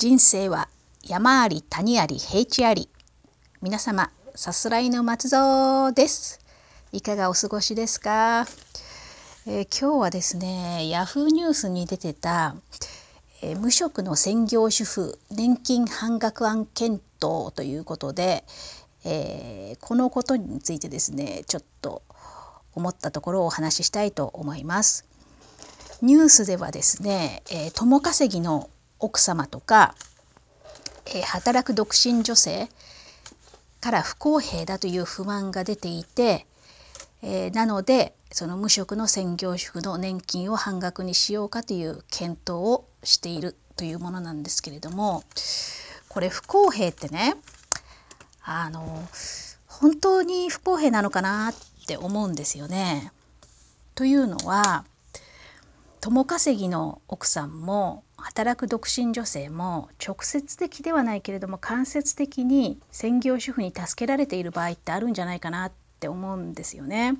人生は山あり谷あり平地あり。皆様さすらいの松蔵です。いかがお過ごしですか、えー、今日はですねヤフーニュースに出てた、えー、無職の専業主婦年金半額案検討ということで、えー、このことについてですねちょっと思ったところをお話ししたいと思います。ニュースではですね、えー、共稼ぎの奥様とか、え、働く独身女性から不公平だという不満が出ていて、え、なのでその無職の専業主婦の年金を半額にしようかという検討をしているというものなんですけれどもこれ不公平ってねあの本当に不公平なのかなって思うんですよね。というのは共稼ぎの奥さんも働く独身女性も直接的ではないけれども間接的に専業主婦に助けられている場合ってあるんじゃないかなって思うんですよね。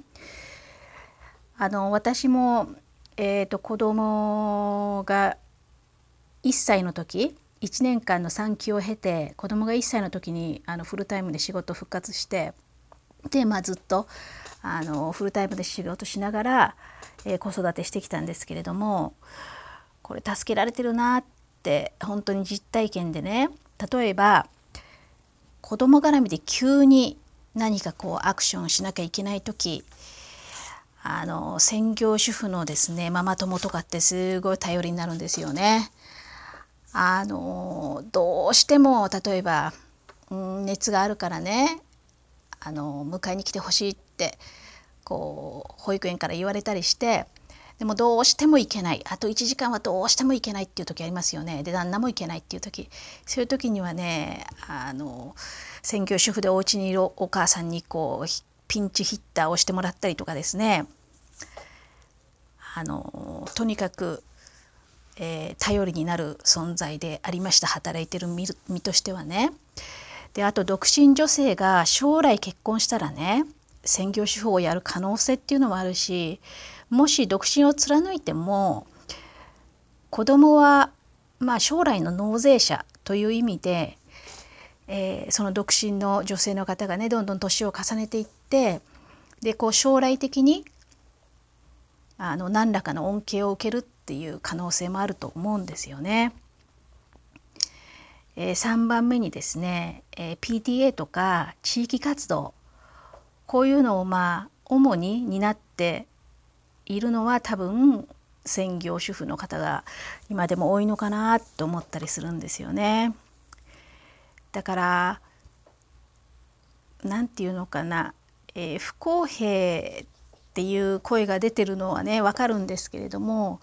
あの私も、えーと、子供が1歳の時1年間の産休を経て子供が1歳の時にあのフルタイムで仕事復活してで、まあ、ずっとあのフルタイムで仕事しながら、えー、子育てしてきたんですけれどもこれ助けられてるなって本当に実体験でね例えば子供絡みで急に何かこうアクションしなきゃいけない時あの専業主婦のですねママ友とかってすごい頼りになるんですよね。あのどうしても例えば、熱があるからねあの迎えに来てほしいってこう保育園から言われたりしてでもどうしても行けない。あと1時間はどうしても行けないっていう時ありますよね。で旦那も行けないっていう時。そういう時にはねあの専業主婦でお家にいるお母さんにこうピンチヒッターをしてもらったりとかですね。あのとにかく、えー、頼りになる存在でありました。働いてる身としてはね。であと独身女性が将来結婚したらね専業主婦をやる可能性っていうのもあるしもし独身を貫いても子供はまあ将来の納税者という意味で、えー、その独身の女性の方がねどんどん年を重ねていってでこう将来的にあの何らかの恩恵を受けるっていう可能性もあると思うんですよね。えー、3番目にですね、えー、PTA とか地域活動こういうのをまあ主に担っているのは多分専業主婦の方が今でも多いのかなと思ったりするんですよね。だから何て言うのかな、えー、不公平っていう声が出てるのはね分かるんですけれども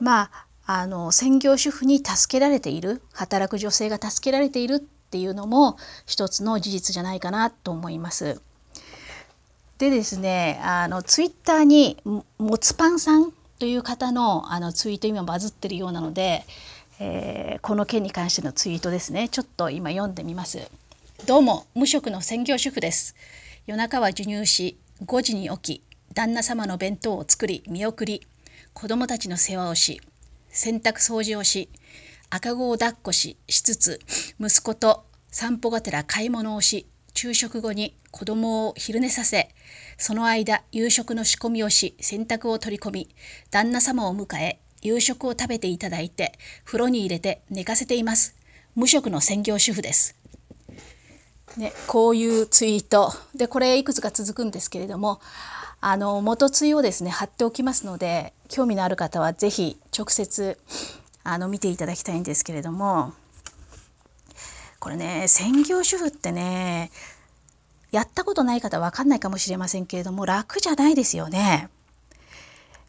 まああの専業主婦に助けられている働く女性が助けられているっていうのも一つの事実じゃないかなと思います。でですねあのツイッターにもつパンさんという方のあのツイート今バズってるようなので、えー、この件に関してのツイートですねちょっと今読んでみます。どうも無職の専業主婦です。夜中は授乳し5時に起き旦那様の弁当を作り見送り子供たちの世話をし洗濯掃除をし赤子を抱っこししつつ息子と散歩がてら買い物をし昼食後に子供を昼寝させ、その間夕食の仕込みをし、洗濯を取り込み、旦那様を迎え、夕食を食べていただいて、風呂に入れて寝かせています。無職の専業主婦です。ね、こういうツイート。で、これいくつか続くんですけれども、あの、元ツイをですね、貼っておきますので、興味のある方は是非直接、あの、見ていただきたいんですけれども、これね専業主婦ってねやったことない方は分かんないかもしれませんけれども楽じゃないですよね。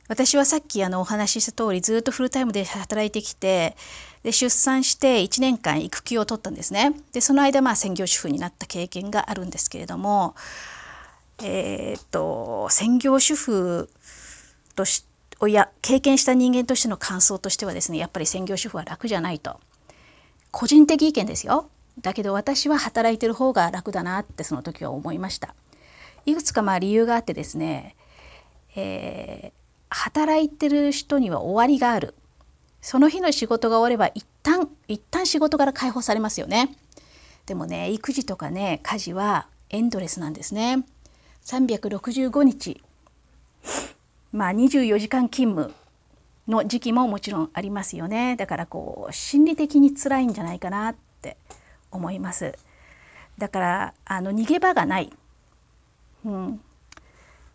私はさっきあのお話しした通りずっとフルタイムで働いてきてで出産して1年間育休を取ったんですね。でその間まあ専業主婦になった経験があるんですけれどもえー、っと専業主婦としをや経験した人間としての感想としてはですねやっぱり専業主婦は楽じゃないと個人的意見ですよだけど私は働いてる方が楽だなってその時は思いました。いくつかまあ理由があってですね、えー、働いてる人には終わりがある。その日の仕事が終われば一旦一旦仕事から解放されますよね。でもね育児とかね家事はエンドレスなんですね。365日。まあ24時間勤務の時期ももちろんありますよね。だからこう心理的に辛いんじゃないかなって思います。だからあの逃げ場がない、うん、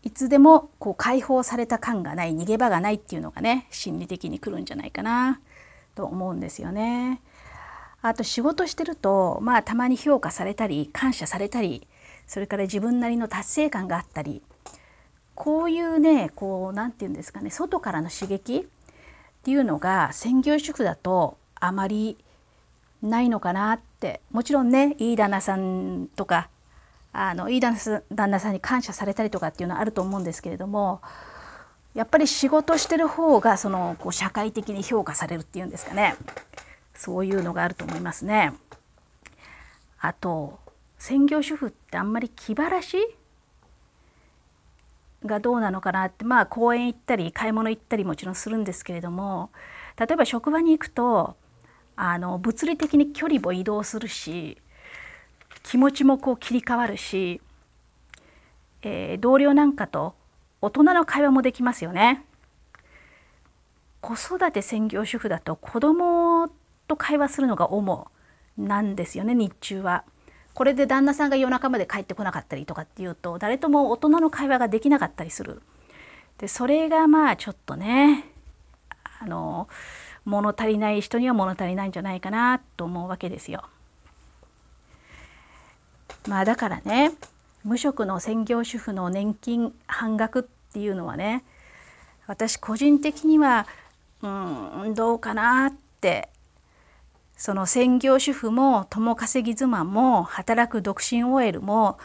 いつでもこう解放された感がない逃げ場がないっていうのがね心理的に来るんじゃないかなと思うんですよね。あと仕事してるとまあたまに評価されたり感謝されたりそれから自分なりの達成感があったりこういうねこう何て言うんですかね外からの刺激っていうのが専業主婦だとあまりないのかなってもちろんねいい旦那さんとかあのいい旦那さんに感謝されたりとかっていうのはあると思うんですけれどもやっぱり仕事してる方がそのこう社会的に評価されるっていうんですかねそういうのがあると思いますね。あと専業主婦ってあんまり気晴らしがどうなのかなってまあ公園行ったり買い物行ったりもちろんするんですけれども例えば職場に行くとあの物理的に距離も移動するし気持ちもこう切り替わるし、えー、同僚なんかと大人の会話もできますよね。子育て専業主婦だと子供と会話するのが主なんですよね日中は。これで旦那さんが夜中まで帰ってこなかったりとかっていうと誰とも大人の会話ができなかったりする。でそれがまあちょっとねあの物足りない人には物足りないんじゃないかなと思うわけですよ。まあだからね無職の専業主婦の年金半額っていうのはね私個人的にはうんどうかなってその専業主婦も共稼ぎ妻も働く独身 OL も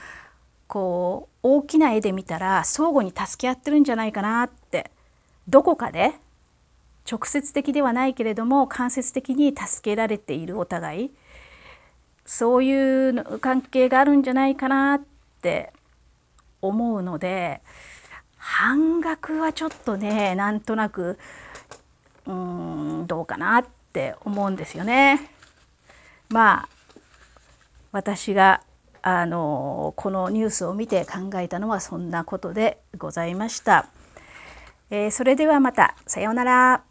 こう大きな絵で見たら相互に助け合ってるんじゃないかなってどこかで直接的ではないけれども間接的に助けられているお互い。そういう関係があるんじゃないかなって思うので半額はちょっとねなんとなくうーんどうかなって思うんですよね。まあ私があのこのニュースを見て考えたのはそんなことでございました。えー、それではまたさようなら。